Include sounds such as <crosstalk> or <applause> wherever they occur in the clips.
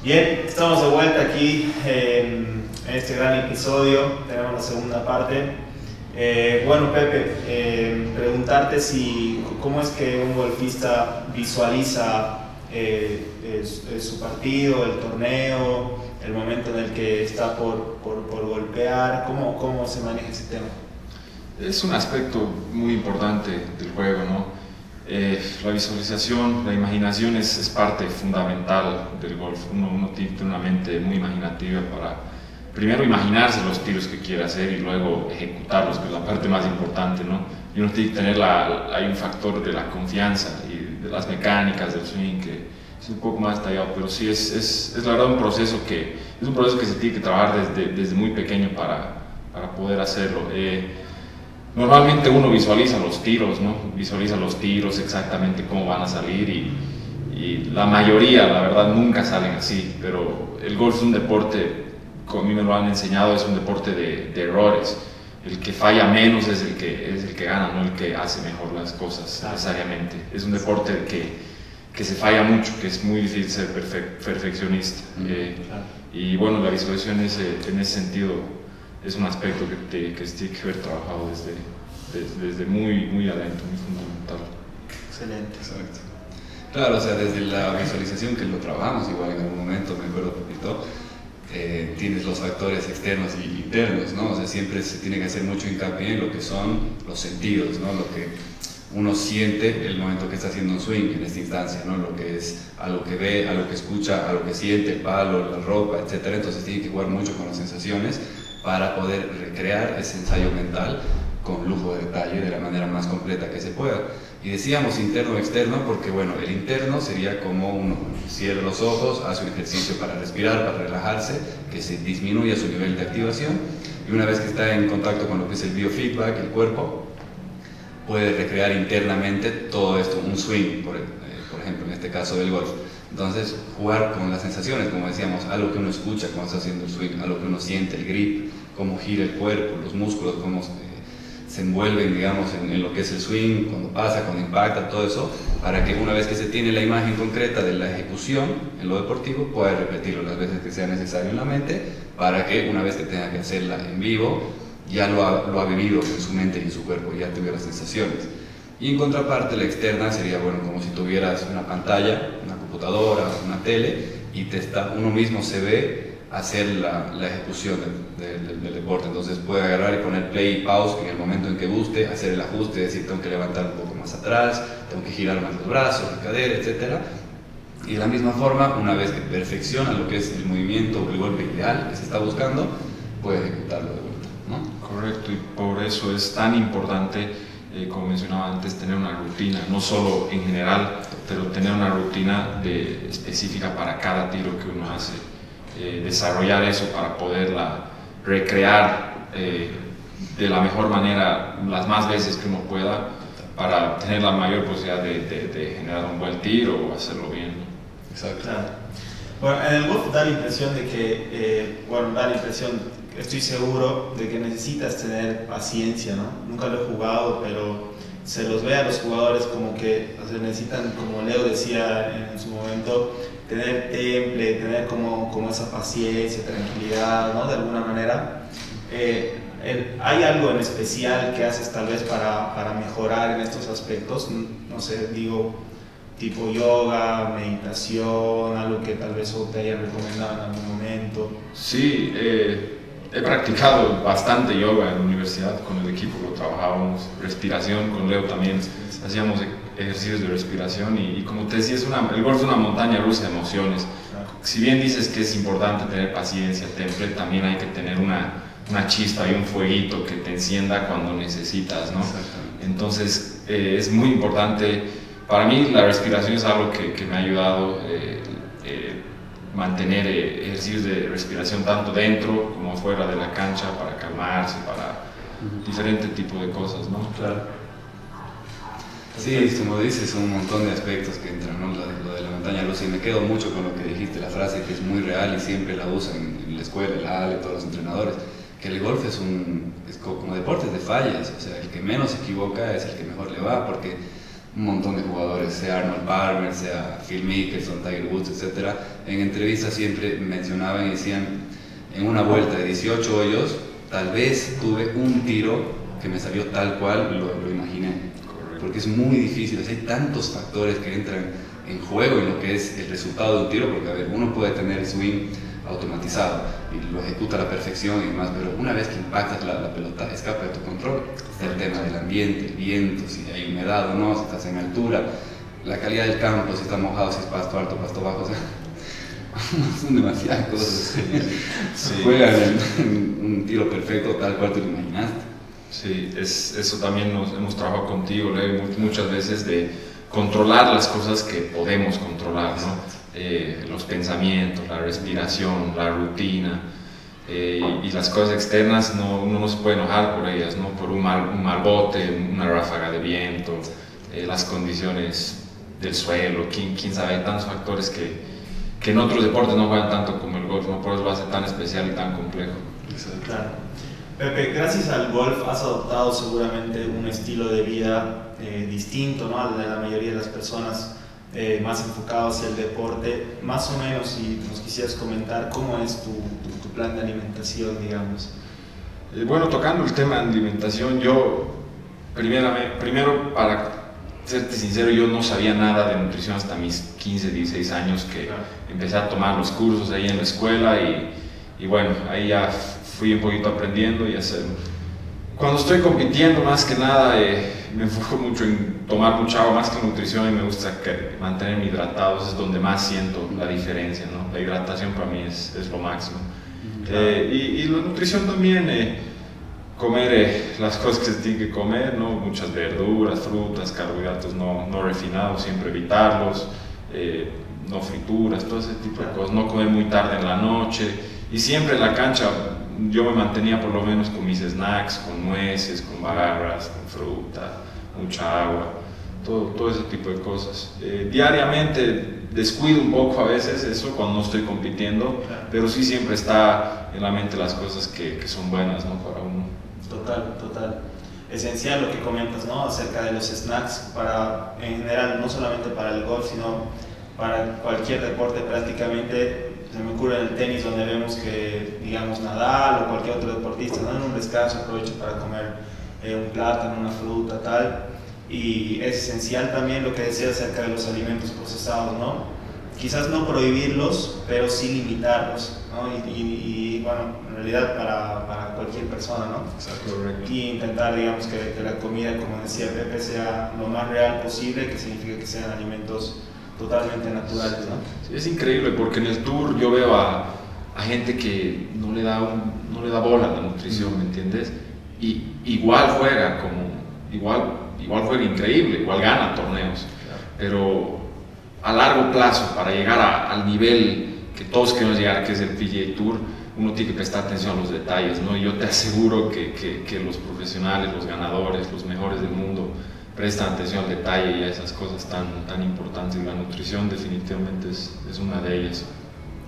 Bien, estamos de vuelta aquí en, este gran episodio, tenemos la segunda parte. Eh, bueno, Pepe, eh, preguntarte si cómo es que un golfista visualiza eh, su partido, el torneo, el momento en el que está por, por, por golpear, ¿cómo, ¿cómo se maneja ese tema? Es un aspecto muy importante del juego, ¿no? Eh, la visualización, la imaginación es, es, parte fundamental del golf. Uno, uno, tiene una mente muy imaginativa para primero imaginarse los tiros que quiere hacer y luego ejecutarlos, que es la parte más importante, ¿no? Y uno tiene que tener la, hay un factor de la confianza y de las mecánicas del swing que es un poco más detallado, pero sí es, es, es la verdad un proceso que es un proceso que se tiene que trabajar desde, desde muy pequeño para, para poder hacerlo. Eh, Normalmente uno visualiza los tiros, ¿no? Visualiza los tiros exactamente cómo van a salir y, la mayoría, la verdad, nunca salen así, pero el golf es un deporte, como a mí me lo han enseñado, es un deporte de, errores. El que falla menos es el que, es el que gana, no el que hace mejor las cosas necesariamente. Es un deporte que, que se falla mucho, que es muy difícil ser perfeccionista. Eh, y bueno, la visualización en ese, en ese sentido es un aspecto que, te, que tiene que haber trabajado desde, desde, muy, muy adentro, muy fundamental. Excelente. Exacto. Claro, o sea, desde la visualización que lo trabajamos igual en algún momento, me acuerdo poquito, eh, tienes los factores externos y internos, ¿no? O sea, siempre se tiene que hacer mucho hincapié en lo que son los sentidos, ¿no? Lo que uno siente el momento que está haciendo un swing en esta instancia, ¿no? Lo que es a lo que ve, a lo que escucha, a lo que siente, el palo, la ropa, etcétera. Entonces tiene que jugar mucho con las sensaciones para poder recrear ese ensayo mental con lujo de detalle de la manera más completa que se pueda. Y decíamos interno o externo porque, bueno, el interno sería como uno cierra los ojos, hace un ejercicio para respirar, para relajarse, que se disminuya su nivel de activación, y una vez que está en contacto con lo que es el biofeedback, el cuerpo, puede recrear internamente todo esto, un swing, por, eh, por ejemplo, en este caso del golf. Entonces, jugar con las sensaciones, como decíamos, algo que uno escucha cuando está haciendo el swing, algo que uno siente, el grip, cómo gira el cuerpo, los músculos, cómo se, envuelven, digamos, en, lo que es el swing, cuando pasa, cuando impacta, todo eso, para que una vez que se tiene la imagen concreta de la ejecución en lo deportivo, pueda repetirlo las veces que sea necesario en la mente, para que una vez que tenga que hacerla en vivo, ya lo ha, vivido en su mente y en su cuerpo, ya tuviera sensaciones. Y en contraparte, la externa sería, bueno, como si tuvieras una pantalla, una computadora, una tele, y te está, uno mismo se ve hacer la, ejecución del, deporte. Entonces puede agarrar y poner play y pause en el momento en que guste, hacer el ajuste, decir, tengo que levantar un poco más atrás, tengo que girar más los brazos, la cadera, etc. Y de la misma forma, una vez que perfecciona lo que es el movimiento o el golpe ideal que se está buscando, puede ejecutarlo de vuelta. ¿no? Correcto, y por eso es tan importante eh, como mencionaba antes, tener una rutina, no solo en general, pero tener una rutina específica para cada tiro que uno hace, eh, desarrollar eso para poderla recrear eh, de la mejor manera las más veces que uno pueda para tener la mayor posibilidad de, de, generar un buen tiro o hacerlo bien. Exacto. Bueno, en el golf da la impresión de que, bueno, da la impresión estoy seguro de que necesitas tener paciencia, ¿no? Nunca lo he jugado, pero se los ve a los jugadores como que necesitan, como Leo decía en su momento, tener temple, tener como, como esa paciencia, tranquilidad, ¿no? De alguna manera. Eh, ¿Hay algo en especial que haces tal vez para, para, mejorar en estos aspectos? No sé, digo, tipo yoga, meditación, algo que tal vez te haya recomendado en algún momento. Sí, eh he practicado bastante yoga en la universidad con el equipo, lo trabajábamos, respiración, con Leo también hacíamos ejercicios de respiración y, como te decía, es una, el golf es una montaña rusa de emociones. Si bien dices que es importante tener paciencia, temple, también hay que tener una, una chispa y un fueguito que te encienda cuando necesitas, ¿no? Entonces eh, es muy importante, para mí la respiración es algo que, que me ha ayudado. Eh, mantener eh, ejercicios de respiración tanto dentro como fuera de la cancha para calmarse, para diferente tipo de cosas, ¿no? Claro. Sí, como dices, un montón de aspectos que entran, ¿no? Lo, de la montaña rusa, y me quedo mucho con lo que dijiste, la frase que es muy real y siempre la usan en, la escuela, la ALE, todos los entrenadores, que el golf es un, es como deporte de fallas, o sea, el que menos se equivoca es el que mejor le va, porque un montón de jugadores, sea Arnold Palmer, sea Phil Mickelson, Tiger Woods, etc. En entrevistas siempre mencionaban y decían, en una vuelta de 18 hoyos, tal vez tuve un tiro que me salió tal cual lo, lo imaginé. Porque es muy difícil, hay tantos factores que entran en juego en lo que es el resultado de un tiro, porque a ver, uno puede tener swing automatizado y lo ejecuta a la perfección y demás, pero una vez que impactas la, la, pelota escapa de tu control. Está el tema del ambiente, el viento, si hay humedad o no, si estás en altura, la calidad del campo, si está mojado, si es pasto alto, pasto bajo, o sea, <laughs> son demasiadas cosas. Sí. <laughs> Juegan en, un tiro perfecto tal cual tú lo imaginaste. Sí, es, eso también nos, hemos trabajado contigo, Leo, muchas veces de controlar las cosas que podemos controlar, ¿no? Eh, los pensamientos, la respiración, la rutina eh, y las cosas externas, no, no se puede enojar por ellas, ¿no? por un mal, un mal bote, una ráfaga de viento, eh, las condiciones del suelo, quién, quién sabe, hay tantos factores que, que en otros deportes no juegan tanto como el golf, ¿no? por eso lo hace tan especial y tan complejo. Claro. Pepe, gracias al golf has adoptado seguramente un estilo de vida eh, distinto ¿no? al de la mayoría de las personas eh, más enfocados hacia el deporte. Más o menos, si nos quisieras comentar cómo es tu, tu, plan de alimentación, digamos. Eh, bueno, tocando el tema de alimentación, yo, primero, primero para serte sincero, yo no sabía nada de nutrición hasta mis 15, 16 años que empecé a tomar los cursos ahí en la escuela y, y bueno, ahí ya fui un poquito aprendiendo y hacer. Cuando estoy compitiendo, más que nada, eh, me enfoco mucho en tomar mucha agua, más que nutrición, y me gusta mantenerme hidratado, es donde más siento la diferencia, ¿no? La hidratación para mí es, es lo máximo. Eh, y, y, la nutrición también, eh, comer las cosas que se tiene que comer, ¿no? Muchas verduras, frutas, carbohidratos no, no refinados, siempre evitarlos, no frituras, todo ese tipo de cosas, no comer muy tarde en la noche, y siempre en la cancha yo me mantenía por lo menos con mis snacks, con nueces, con barras, con fruta, mucha agua, todo, todo ese tipo de cosas. Eh, diariamente descuido un poco a veces eso cuando no estoy compitiendo, pero sí siempre está en la mente las cosas que, que son buenas ¿no? para uno. Total, total. Esencial lo que comentas ¿no? acerca de los snacks, para, en general, no solamente para el golf, sino para cualquier deporte prácticamente se me ocurre en el tenis donde vemos que, digamos, Nadal o cualquier otro deportista, ¿no? en un descanso aprovecha para comer eh, un plátano, una fruta, tal. Y es esencial también lo que decía acerca de los alimentos procesados, ¿no? Quizás no prohibirlos, pero sí limitarlos, ¿no? Y, bueno, en realidad para, para, cualquier persona, ¿no? Exacto, Y intentar, digamos, que, que la comida, como decía Pepe, sea lo más real posible, que significa que sean alimentos totalmente naturales, ¿no? es increíble porque en el tour yo veo a, a gente que no le, da no le da bola a la nutrición, ¿me entiendes? Y igual juega como, igual, igual juega increíble, igual gana torneos, pero a largo plazo, para llegar al nivel que todos queremos llegar, que es el PGA Tour, uno tiene que prestar atención a los detalles, ¿no? Y yo te aseguro que, que, que los profesionales, los ganadores, los mejores del mundo, prestan atención al detalle y a esas cosas tan, tan importantes. Y la nutrición definitivamente es, es una de ellas.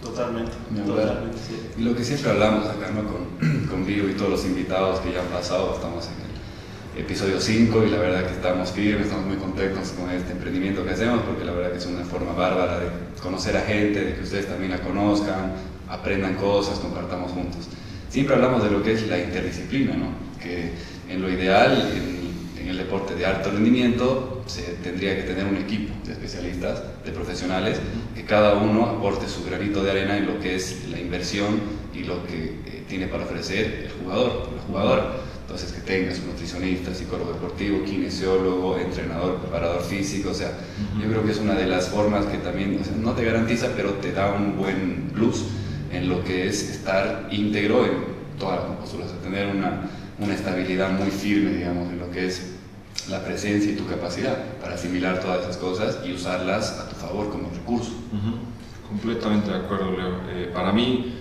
Totalmente, totalmente Y lo que siempre hablamos acá ¿no? con, <clears throat> con Vivo y todos los invitados que ya han pasado, estamos en el episodio 5 y la verdad que estamos firmes, estamos muy contentos con este emprendimiento que hacemos porque la verdad que es una forma bárbara de conocer a gente, de que ustedes también la conozcan, aprendan cosas, compartamos juntos. Siempre hablamos de lo que es la interdisciplina, ¿no? que en lo ideal, en el deporte de alto rendimiento se tendría que tener un equipo de especialistas, de profesionales, que cada uno aporte su granito de arena en lo que es la inversión y lo que eh, tiene para ofrecer el jugador, la jugadora. Entonces, que tengas un nutricionista, psicólogo deportivo, kinesiólogo, entrenador, preparador físico, o sea, yo creo que es una de las formas que también, no te garantiza, pero te da un buen plus en lo que es estar íntegro en todas las composturas, tener una, una estabilidad muy firme, digamos, en lo que es la presencia y tu capacidad para asimilar todas esas cosas y usarlas a tu favor como recurso. Completamente de acuerdo, Leo. Eh, para mí,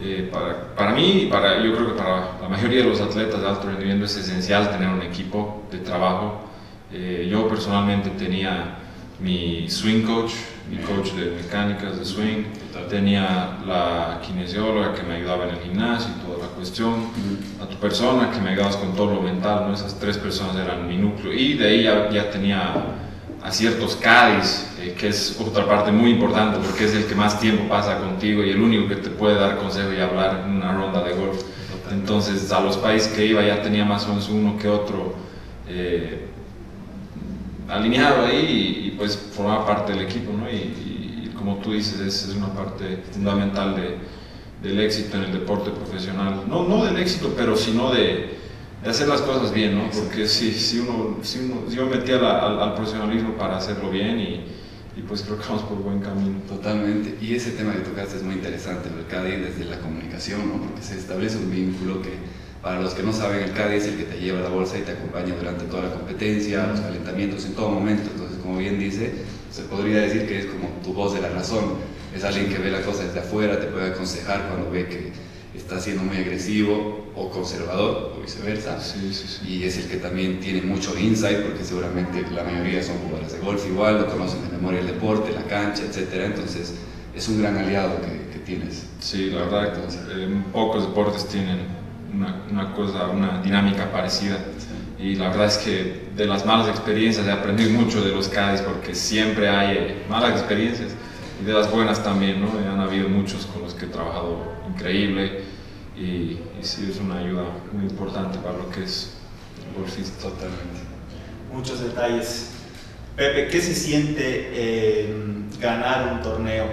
eh, para, para, mí y para, yo creo que para la mayoría de los atletas de alto rendimiento es esencial tener un equipo de trabajo. Eh, yo personalmente tenía mi swing coach, mi coach de mecánicas de swing, tenía la kinesióloga que me ayudaba en el gimnasio y toda la cuestión, a tu persona que me ayudabas con todo lo mental, ¿no? esas tres personas eran mi núcleo y de ahí ya, ya tenía a ciertos Cádiz, eh, que es otra parte muy importante porque es el que más tiempo pasa contigo y el único que te puede dar consejo y hablar en una ronda de golf. Entonces a los países que iba ya tenía más o menos uno que otro eh, alineado ahí y, pues formaba parte del equipo, ¿no? Y, como tú dices, es, es una parte fundamental de, del éxito en el deporte profesional. No, no del éxito, pero sino de, de hacer las cosas bien, ¿no? Porque si, si, uno, si uno, yo me metí al, al, profesionalismo para hacerlo bien y, y, pues creo que vamos por buen camino. Totalmente. Y ese tema que tocaste es muy interesante, el CADI desde la comunicación, ¿no? Porque se establece un vínculo que, para los que no saben, el CADI es el que te lleva la bolsa y te acompaña durante toda la competencia, los calentamientos, en todo momento. Entonces, como bien dice, se podría decir que es como tu voz de la razón. Es alguien que ve la cosa desde afuera, te puede aconsejar cuando ve que está siendo muy agresivo o conservador o viceversa. Y es el que también tiene mucho insight porque seguramente la mayoría son jugadores de golf igual, lo conocen de memoria el deporte, la cancha, etc. Entonces es un gran aliado que, tienes. Sí, la verdad, que eh, pocos deportes tienen una, una, cosa, una dinámica parecida. Y la verdad es que de las malas experiencias he aprendido mucho de los CADIs porque siempre hay eh, malas experiencias y de las buenas también, ¿no? han habido muchos con los que he trabajado increíble y, y sí es una ayuda muy importante para lo que es el golfista. Totalmente. Muchos detalles. Pepe, ¿qué se siente eh, ganar un torneo?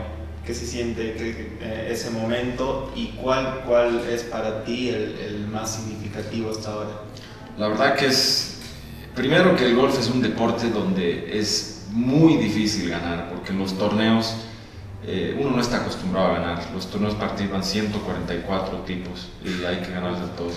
¿Qué se siente eh, ese momento y cuál, cuál es para ti el, el más significativo hasta ahora? La verdad que es, primero que el golf es un deporte donde es muy difícil ganar, porque en los torneos eh, uno no está acostumbrado a ganar. Los torneos participan 144 tipos y hay que ganarlos a todos.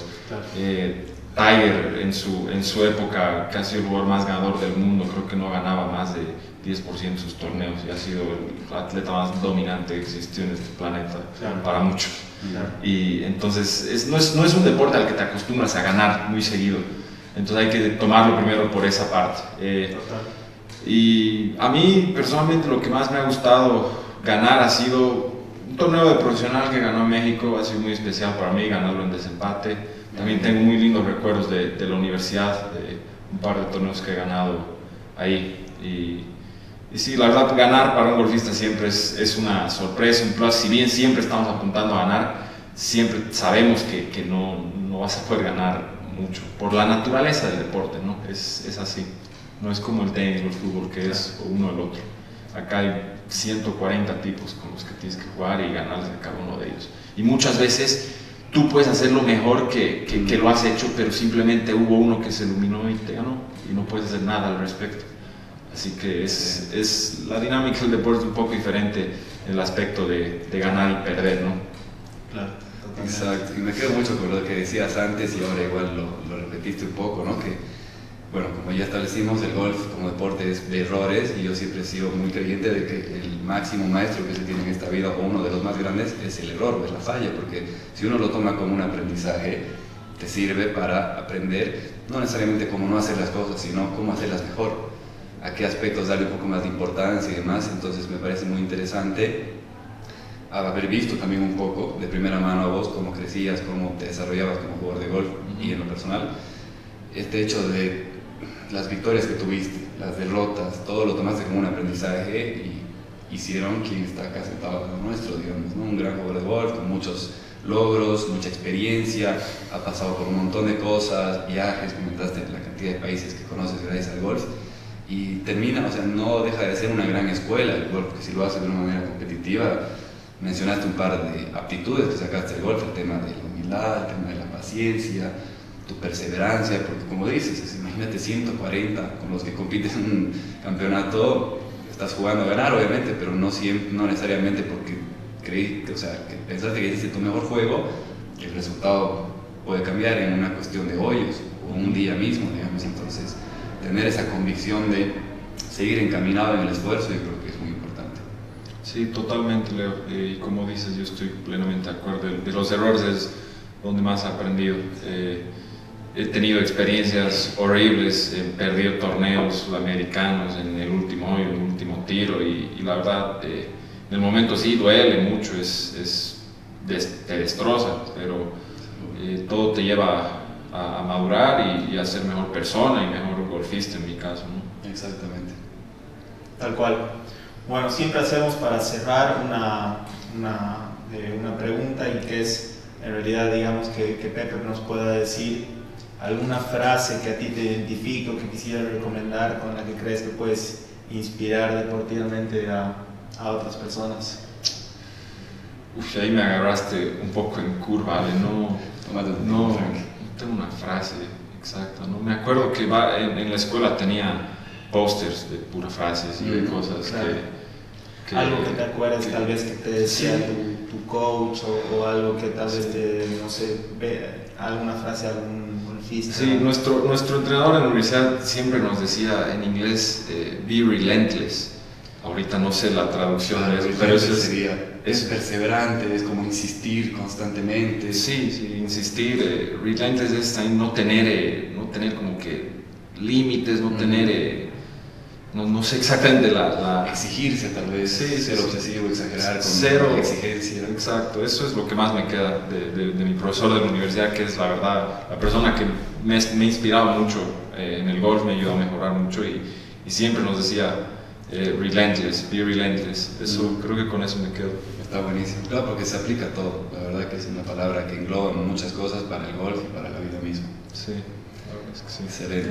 Eh, Tiger en su, en su época, que ha sido el jugador más ganador del mundo, creo que no ganaba más de 10% de sus torneos y ha sido el atleta más dominante que existió en este planeta para muchos. Y entonces no, es, no es un deporte al que te acostumbras a ganar muy seguido. Entonces hay que tomarlo primero por esa parte. Eh, y a mí personalmente lo que más me ha gustado ganar ha sido un torneo de profesional que ganó México, ha sido muy especial para mí ganarlo en desempate. También tengo muy lindos recuerdos de, de la universidad, de un par de torneos que he ganado ahí. Y, y sí, la verdad, ganar para un golfista siempre es, es, una sorpresa, un plus. Si bien siempre estamos apuntando a ganar, siempre sabemos que, que no, no, vas a poder ganar mucho, por la naturaleza del deporte, ¿no? Es, es así. No es como el tenis o el fútbol, que es uno o el otro. Acá hay 140 tipos con los que tienes que jugar y ganarles a cada uno de ellos. Y muchas veces tú puedes hacerlo mejor que, que, lo has hecho, pero simplemente hubo uno que se iluminó y te ganó y no puedes hacer nada al respecto. Así que es, es la dinámica del deporte es un poco diferente en el aspecto de, de ganar y perder, ¿no? Claro. Exacto, y me quedo mucho con lo que decías antes y ahora igual lo, lo repetiste un poco, ¿no? Que bueno, como ya establecimos, el golf como deporte es de errores y yo siempre he sido muy creyente de que el máximo maestro que se tiene en esta vida, o uno de los más grandes, es el error, es la falla, porque si uno lo toma como un aprendizaje, te sirve para aprender no necesariamente cómo no hacer las cosas, sino cómo hacerlas mejor, a qué aspectos darle un poco más de importancia y demás, entonces me parece muy interesante haber visto también un poco de primera mano a vos cómo crecías, cómo te desarrollabas como jugador de golf y en lo personal, este hecho de las victorias que tuviste, las derrotas, todo lo tomaste como un aprendizaje y hicieron quien está acá sentado nuestro, digamos, un gran jugador de golf con muchos logros, mucha experiencia, ha pasado por un montón de cosas, viajes, comentaste la cantidad de países que conoces gracias al golf y termina, o sea, no deja de ser una gran escuela el golf, porque si lo haces de una manera competitiva, mencionaste un par de aptitudes que sacaste del golf, el tema de la humildad, el tema de la paciencia, tu perseverancia, porque como dices, imagínate 140 con los que compites en un campeonato, estás jugando a ganar obviamente, pero no, siempre, no necesariamente porque creí, o sea, que pensaste que hiciste tu mejor juego, el resultado puede cambiar en una cuestión de hoyos o un día mismo, digamos, entonces tener esa convicción de seguir encaminado en el esfuerzo yo creo que es muy importante. Sí, totalmente, Leo, y como dices, yo estoy plenamente de acuerdo, de los errores es donde más he aprendido. Eh, he tenido experiencias horribles, he perdido torneos sudamericanos en el último hoyo, en el último tiro y, la verdad eh, en el momento sí duele mucho, es, es te destroza, pero eh, todo te lleva a, madurar y, a ser mejor persona y mejor golfista en mi caso. ¿no? Exactamente. Tal cual. Bueno, siempre hacemos para cerrar una, una, eh, una pregunta y que es, en realidad, digamos, que, que Pepe nos pueda decir alguna frase que a ti te identifique o que quisiera recomendar con la que crees que puedes inspirar deportivamente a, a otras personas. Uf, ahí me agarraste un poco en curva, ¿vale? No, no, no tengo una frase exacta, ¿no? Me acuerdo que va, en, en la escuela tenía pósters de puras frases y de cosas claro. que, que... algo que te acuerdas tal vez que te decía Sí. tu, tu coach o, o algo que tal vez te, no sé, ve, alguna frase algún golfista. Sí, nuestro, nuestro entrenador en la universidad siempre nos decía en inglés, eh, be relentless. Ahorita no sé la traducción Claro, de eso, pero es, perseverante, es como insistir constantemente. Sí, sí, insistir, eh, relentless es también no tener, eh, no tener como que límites, no tener, eh, no, no sé exactamente la... la- Exigirse tal vez, Sí, ser sí. obsesivo, exagerar con Cero. exigencia. Exacto, eso es lo que más me queda de, de- de mi profesor de la universidad, que es la verdad, la persona que me, me ha inspirado mucho eh, en el golf, me ayudó a mejorar mucho y, y siempre nos decía, eh, relentless, be relentless. Eso, Mm. creo que con eso me quedo. Está buenísimo, claro, porque se aplica a todo. La verdad que es una palabra que engloba muchas cosas para el golf y para la vida misma. Sí, es que sí. Excelente.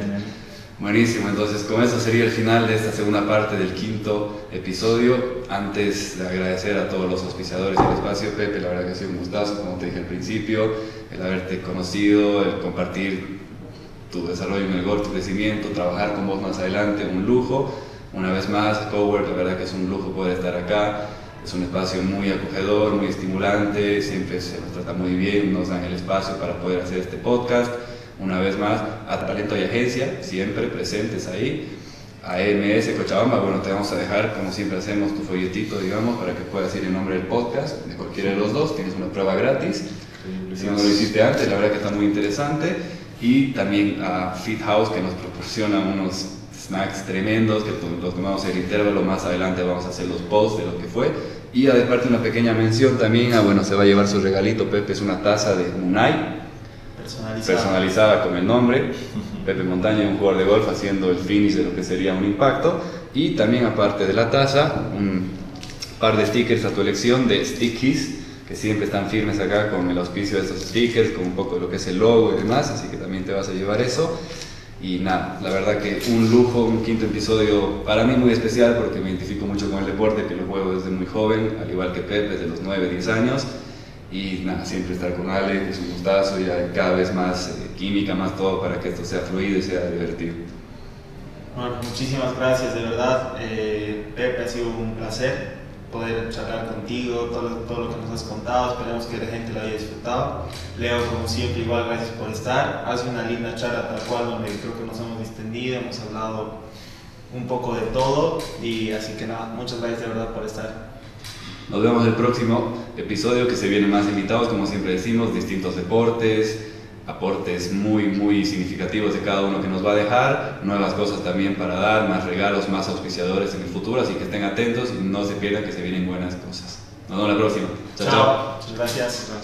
Buenísimo, entonces con eso sería el final de esta segunda parte del quinto episodio. Antes de agradecer a todos los auspiciadores del espacio, Pepe, la verdad que ha sido un gustazo, como te dije al principio, el haberte conocido, el compartir tu desarrollo en el golf, tu crecimiento, trabajar con vos más adelante, un lujo. Una vez más, Cowork, la verdad que es un lujo poder estar acá. Es un espacio muy acogedor, muy estimulante, siempre se nos trata muy bien, nos dan el espacio para poder hacer este podcast. Una vez más, a Talento y Agencia, siempre presentes ahí. A EMS Cochabamba, bueno, te vamos a dejar, como siempre hacemos, tu folletito, digamos, para que puedas ir en nombre del podcast, de cualquiera de los dos, tienes una prueba gratis. Si no lo hiciste antes, la verdad que está muy interesante. Y también a Fit House, que nos proporciona unos snacks tremendos, que los tomamos el intervalo. Más adelante vamos a hacer los posts de lo que fue. Y aparte una pequeña mención también, a, bueno, se va a llevar su regalito, Pepe, es una taza de Unai, Personalizado. personalizada con el nombre. Pepe Montaña, un jugador de golf, haciendo el finish de lo que sería un impacto. Y también, aparte de la taza, un par de stickers a tu elección de Stickies, que siempre están firmes acá con el auspicio de estos stickers, con un poco de lo que es el logo y demás, así que también te vas a llevar eso. Y nada, la verdad que un lujo, un quinto episodio para mí muy especial porque me identifico mucho con el deporte, que lo juego desde muy joven, al igual que Pepe, desde los 9, 10 años. Y nada, siempre estar con Ale, que es un gustazo, y cada vez más eh, química, más todo para que esto sea fluido y sea divertido. Bueno, muchísimas gracias, de verdad. Eh, Pepe, ha sido un placer poder charlar contigo, todo, todo lo que nos has contado. Esperemos que la gente lo haya disfrutado. Leo, como siempre, igual gracias por estar. Hace una linda charla tal cual, donde creo que nos hemos distendido, hemos hablado un poco de todo. Y así que nada, muchas gracias de verdad por estar. Nos vemos el próximo episodio que se vienen más invitados, como siempre decimos, distintos deportes, aportes muy, muy significativos de cada uno que nos va a dejar, nuevas cosas también para dar, más regalos, más auspiciadores en el futuro, así que estén atentos y no se pierdan que se vienen buenas cosas. Nos vemos la próxima. chao. chao. Muchas gracias. Gracias.